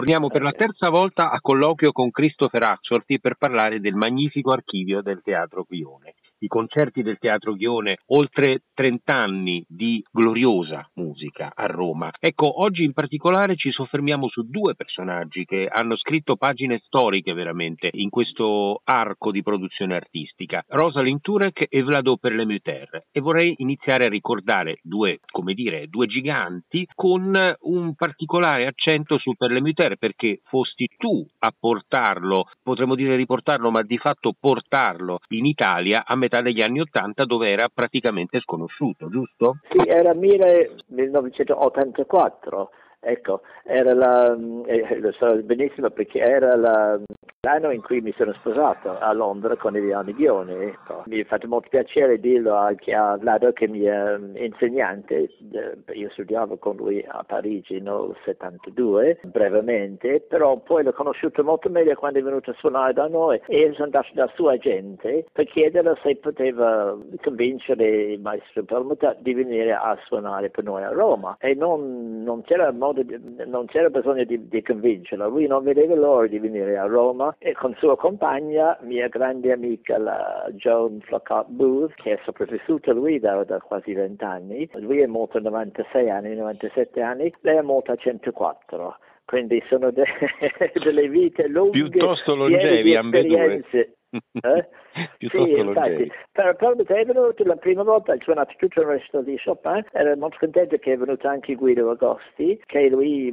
Torniamo per la terza volta a colloquio con Christopher Axorti per parlare del magnifico archivio del Teatro Quione i concerti del Teatro Ghione, oltre 30 anni di gloriosa musica a Roma. Ecco, oggi in particolare ci soffermiamo su due personaggi che hanno scritto pagine storiche veramente in questo arco di produzione artistica, Rosalind Turek e Vlado Perlemuter. E vorrei iniziare a ricordare due, come dire, due giganti con un particolare accento su Perlemuter perché fosti tu a portarlo, potremmo dire riportarlo, ma di fatto portarlo in Italia a metà metà degli anni Ottanta dove era praticamente sconosciuto, giusto? Sì, era 1984 Ecco, era la, eh, lo so benissimo perché era la, l'anno in cui mi sono sposato a Londra con Eliane Ghioni. Ecco. Mi è fatto molto piacere dirlo anche a Vlado che mi è insegnante, io studiavo con lui a Parigi nel 72 brevemente, però poi l'ho conosciuto molto meglio quando è venuto a suonare da noi e sono andato dal suo agente per chiederlo se poteva convincere il maestro Permuta di venire a suonare per noi a Roma e non, non c'era molto modo non c'era bisogno di, di, convincerlo, lui non vedeva l'ora di venire a Roma e con sua compagna, mia grande amica la Joan Flockhart Booth, che è sopravvissuta lui da, da quasi vent'anni, lui è morto a 96 anni, 97 anni, lei è morta a 104 quindi sono de- delle vite lunghe piuttosto longevi ambedue eh? sì, infatti, per, per è venuto la prima volta, ha suonato tutto il resto di Chopin, ero molto contento che è venuto anche Guido Agosti, che lui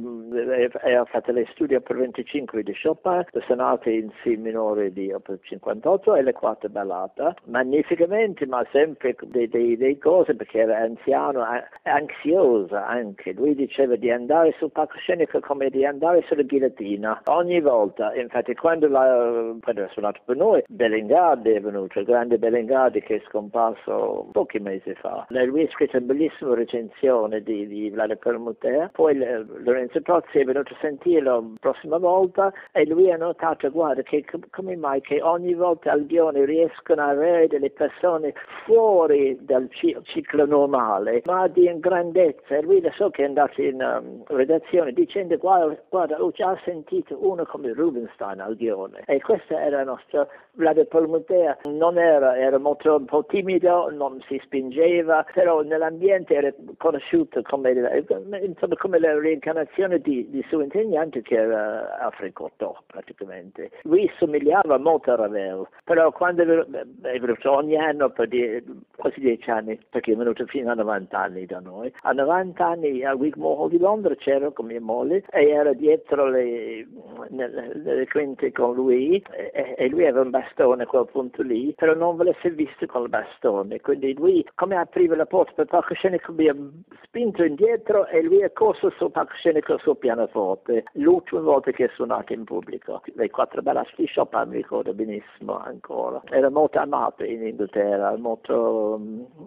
ha fatto le studi per 25 di Chopin, le sonate in Si minore di Opera 58 e le quattro ballate, magnificamente, ma sempre delle cose perché era anziano, ansiosa anche, lui diceva di andare sul palcoscenico come di andare sulla ghigliottina, ogni volta, infatti quando, la, quando ha suonato per noi, Belengardi è venuto, il grande Belengardi che è scomparso pochi mesi fa. Lui ha scritto una bellissima recensione di, di Vlad Permuter, poi Lorenzo Tozzi è venuto a sentirlo la prossima volta e lui ha notato, guarda, che come mai che ogni volta al Lione riescono ad avere delle persone fuori dal ciclo normale, ma di grandezza. E lui adesso che è andato in um, redazione dicendo, guarda, guarda, ho già sentito uno come Rubinstein al Lione. E questa era la nostra Vlad Polmutea non era, era molto un po' timido, non si spingeva, però nell'ambiente era conosciuto come, insomma, come la reincarnazione di, di, suo insegnante che era Africotto praticamente. Lui somigliava molto a Ravel, però quando è venuto ogni anno per die, quasi dieci anni, perché è venuto fino a 90 anni da noi, a 90 anni a Wigmore di Londra c'era con mia moglie e era dietro le, nelle, nelle quinte con lui e, e lui aveva un bastone a quel punto lì, però non voleva essere visto col bastone, quindi lui come apriva la porta per palcoscenico mi ha spinto indietro e lui è corso sul palcoscenico sul pianoforte, l'ultima volta che è suonato in pubblico. Le quattro ballate di Chopin mi ricordo benissimo ancora. Era molto amato in Inghilterra, molto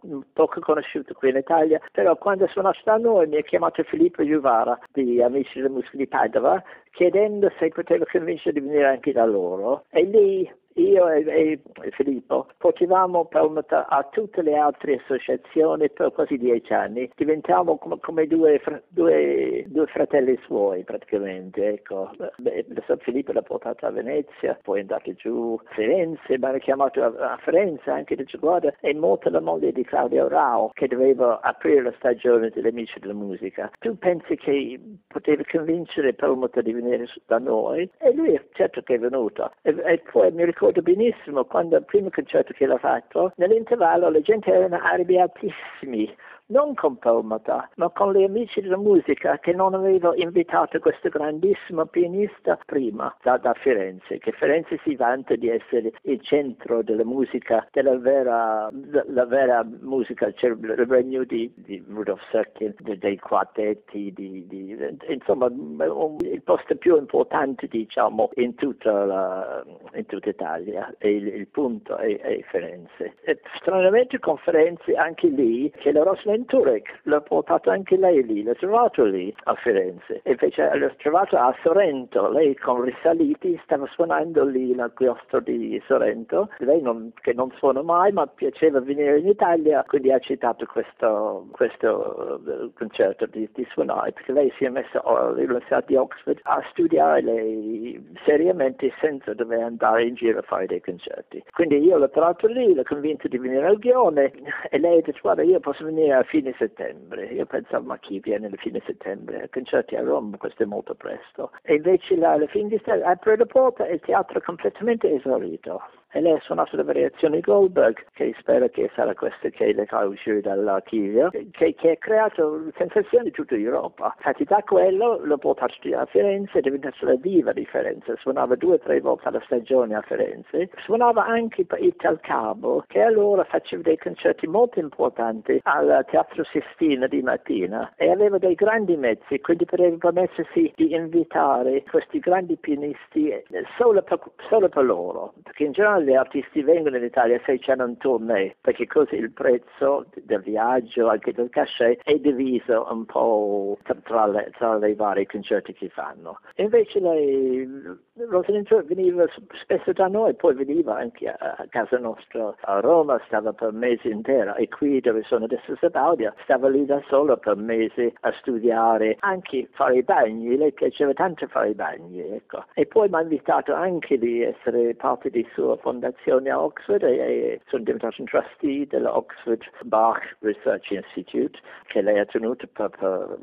um, poco conosciuto qui in Italia, però quando è suonato da noi mi ha chiamato Filippo Juvara di Amici della Musica di Padova chiedendo se poteva convincere di venire anche da loro e lì io e, e Filippo potevamo permettere a tutte le altre associazioni per quasi dieci anni, diventiamo come, come due, due, due, fratelli suoi praticamente. Ecco. Beh, Filippo l'ha portato a Venezia, poi è andato giù a Firenze, mi hanno chiamato a, a Firenze anche dice guarda è morta la moglie di Claudio Rao che doveva aprire la stagione degli amici della musica. Tu pensi che potevi convincere Permuta di venire da noi? E lui certo che è venuto. E, e poi mi ricordo ricordo benissimo quando il primo concerto che l'ha fatto, nell'intervallo la gente erano arrabbiatissimi non con Palmata, ma con gli amici della musica che non avevano invitato questo grandissimo pianista prima da, da, Firenze, che Firenze si vanta di essere il centro della musica, della vera, la vera musica, c'è il regno di, di Rudolf Serkin, dei quartetti, di, di, insomma il posto più importante diciamo in tutta, la, in tutta Italia e il, il punto è, è Firenze. E stranamente con Firenze anche lì che la Rosalind Lenturek l'ha portato anche lei lì, l'ha trovato lì a Firenze, e invece l'ha trovato a Sorrento, lei con risaliti stava suonando lì nel chiostro di Sorrento, lei non, che non suona mai ma piaceva venire in Italia, quindi ha citato questo, questo uh, concerto di, di, suonare, perché lei si è messa all'Università di Oxford a studiare lei seriamente senza dover andare in giro a fare dei concerti. Quindi io l'ho trovato lì, l'ho convinto di venire al Ghione e lei ha detto guarda io posso venire a fine settembre. Io pensavo ma chi viene a fine settembre? Concerti a Roma, questo è molto presto. E invece alla fine di apre la porta e il teatro è completamente esaurito e lei ha suonato le variazioni Goldberg, che spero che sarà questa che le fa uscire dall'archivio, che, che ha creato sensazioni in tutta Europa. Infatti da quello l'ho portato a Firenze, è diventato la diva di Firenze, suonava due o tre volte alla stagione a Firenze, suonava anche per Ital Cabo, che allora faceva dei concerti molto importanti al Teatro Sistina di mattina. E aveva dei grandi mezzi, quindi poteva permettersi di invitare questi grandi pianisti solo per, solo per loro, perché in generale gli artisti vengono in Italia se c'è un tournée, perché così il prezzo del viaggio, anche del cachet, è diviso un po' tra, le, tra i vari concerti che fanno. Invece lei, Rosalind veniva spesso da noi, poi veniva anche a, casa nostra a Roma, stava per mesi interi e qui dove sono adesso Sabaudia, stava lì da sola per mesi a studiare, anche fare i bagni, lei piaceva tanto fare i bagni, ecco. E poi mi ha invitato anche di essere parte di sua fondazione Oxford e sono diventato un trustee dell'Oxford Bach Research Institute. Che lei ha tenuto per, per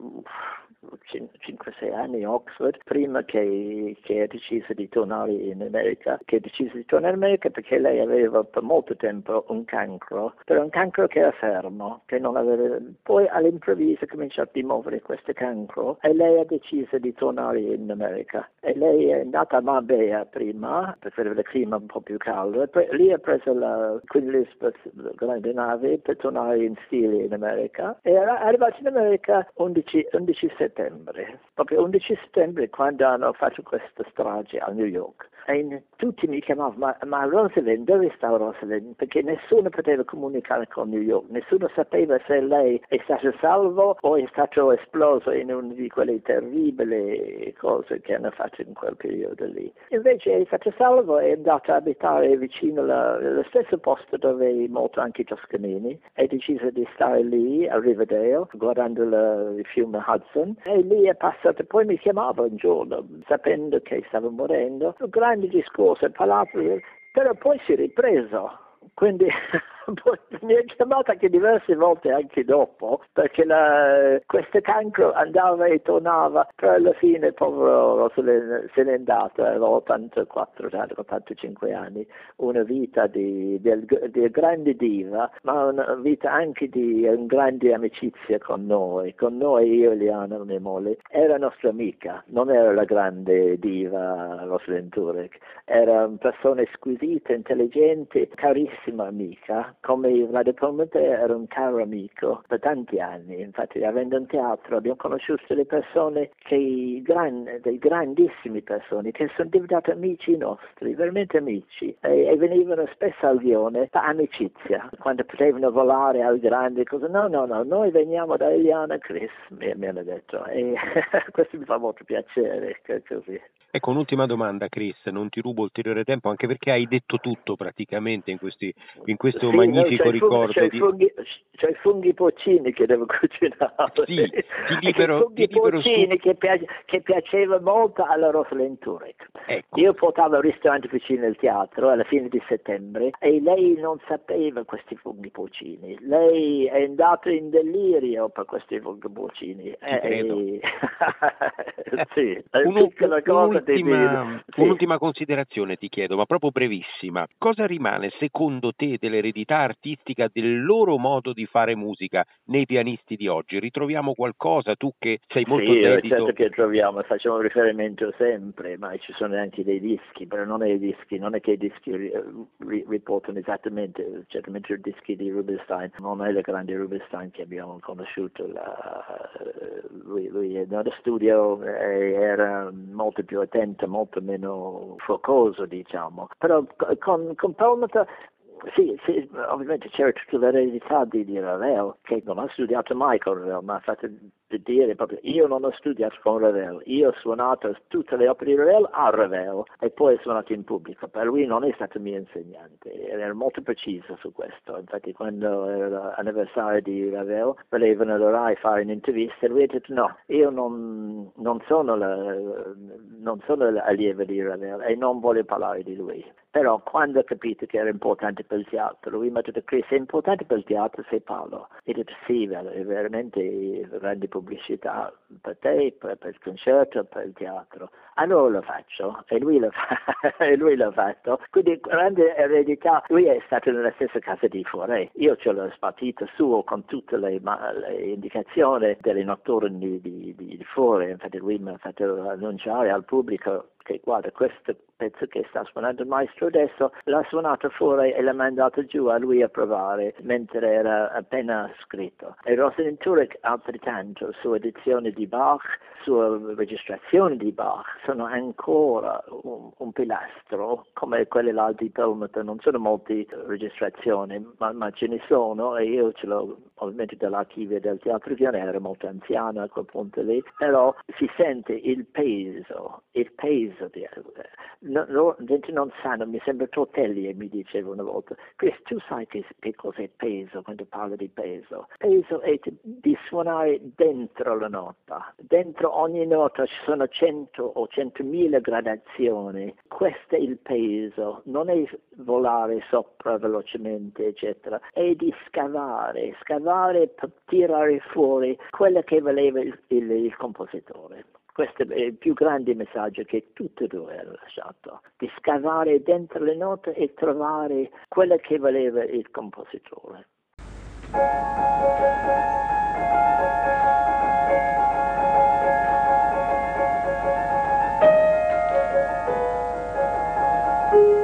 5-6 anni a Oxford, prima che, che deciso di tornare in America, che deciso di tornare in America perché lei aveva per molto tempo un cancro, però un cancro che era fermo, che non aveva... Poi all'improvviso ha cominciato a rimuovere questo cancro e lei ha deciso di tornare in America. E lei è andata a Marbella prima, perché aveva il clima un po' più caldo, e poi lì ha preso la Queen Elizabeth, la grande nave, per tornare in stile in America. E è arrivato in America 11, 11 settembre settembre, proprio 11 settembre, quando hanno fatto questa strage a New York. E tutti mi chiamavano, ma, ma Rosalind, dove sta Rosalind? Perché nessuno poteva comunicare con New York, nessuno sapeva se lei è stato salvo o è stato esploso in una di quelle terribili cose che hanno fatto in quel periodo lì. Invece è stato salvo e è andato a abitare vicino allo stesso posto dove è morto anche Toscanini, è deciso di stare lì a Riverdale, guardando la, il fiume Hudson, e lì è passato, poi mi chiamava un giorno, sapendo che stava morendo, grande discorso, ha parlato, però poi si è ripreso, quindi mi ha chiamata anche diverse volte anche dopo, perché la, questo cancro andava e tornava, però alla fine povero se n'è andato, aveva 84 anni, 85 anni, una vita di, di, di grande diva, ma una vita anche di una grande amicizia con noi, con noi io, Liana, mia moglie, era nostra amica, non era la grande diva Rosalind Turek, era una persona squisita, intelligente, carissima amica, come Vlad Pomete era un caro amico per tanti anni, infatti avendo un teatro abbiamo conosciuto delle persone che, gran, dei grandissime persone che sono diventate amici nostri, veramente amici, e, e venivano spesso al Lione per amicizia, quando potevano volare al grande, cosa, no, no, no, noi veniamo da Eliana Chris, mi, mi hanno detto, e questo mi fa molto piacere, così. Ecco, un'ultima domanda, Chris, non ti rubo ulteriore tempo, anche perché hai detto tutto praticamente in, questi, in questo sì, magnifico ricordo. C'è, di... funghi, c'è i funghi porcini che devo cucinare. Sì, ti libero, I funghi ti porcini su... che, piace, che, piaceva molto alla Rosalind Turek. Ecco. Io portavo al ristorante vicino al teatro alla fine di settembre e lei non sapeva questi funghi porcini. Lei è andata in delirio per questi funghi porcini. E... sì, piccola cosa un'ultima, sì. un'ultima considerazione ti chiedo, ma proprio brevissima. Cosa rimane secondo te dell'eredità artistica del loro modo di fare musica nei pianisti di oggi? Ritroviamo qualcosa, tu che sei molto sì, dedito? certo che troviamo, facciamo riferimento sempre, ma ci sono anche dei dischi, però non è i dischi, non è che i dischi riportano esattamente, certamente i dischi di Rubinstein, non è il grande Rubinstein che abbiamo conosciuto, la, lui, lui nello studio eh, era molto più attento, molto meno focoso, diciamo. Però con, con Palmata sì, sì, ovviamente c'era tutta l'eredità di, di Ravel, che non ha studiato mai con Ravel, ma ha fatto dire proprio io non ho studiato con Ravel, io ho suonato tutte le opere di Ravel a Ravel e poi ho suonato in pubblico, per lui non è stato mio insegnante, era molto preciso su questo, infatti quando era l'anniversario di Ravel volevano la fare un'intervista e lui ha detto no, io non, non sono, la, non sono l'allievo di Ravel e non voglio parlare di lui. Però quando ho capito che era importante per il teatro, lui mi ha detto Chris è importante per il teatro se parlo. E ho detto sì, veramente rende pubblicità per te, per, per, il concerto, per il teatro. Allora lo faccio e lui lo, fa, e lui l'ha fatto. Quindi grande eredità, lui è stato nella stessa casa di Forè. Io ce l'ho spartito suo con tutte le, le indicazioni delle notturne di, di, di Forè. Infatti lui mi ha fatto annunciare al pubblico che guarda questo pezzo che sta suonando il maestro adesso l'ha suonato fuori e l'ha mandato giù a lui a provare mentre era appena scritto. E Rosalind Turek altrettanto, sua edizione di Bach, sua registrazione di Bach sono ancora un, un pilastro come quelle là di Perlmutter, non sono molte registrazioni ma, ma, ce ne sono e io ce l'ho ovviamente dall'archivio del Teatro Vione, era molto anziano a quel punto lì, però si sente il peso, il peso di no, no, gente non sanno, mi sembra Tortelli e mi diceva una volta, Chris, tu sai che, che cos'è peso quando parlo di peso? Peso è di suonare dentro la nota, dentro ogni nota ci sono cento o centomila gradazioni, questo è il peso, non è volare sopra velocemente, eccetera, è di scavare, scavare per tirare fuori quello che voleva il, il, il compositore questo è il più grande messaggio che tutti e due hanno lasciato, di scavare dentro le note e trovare quello che voleva il compositore. thank you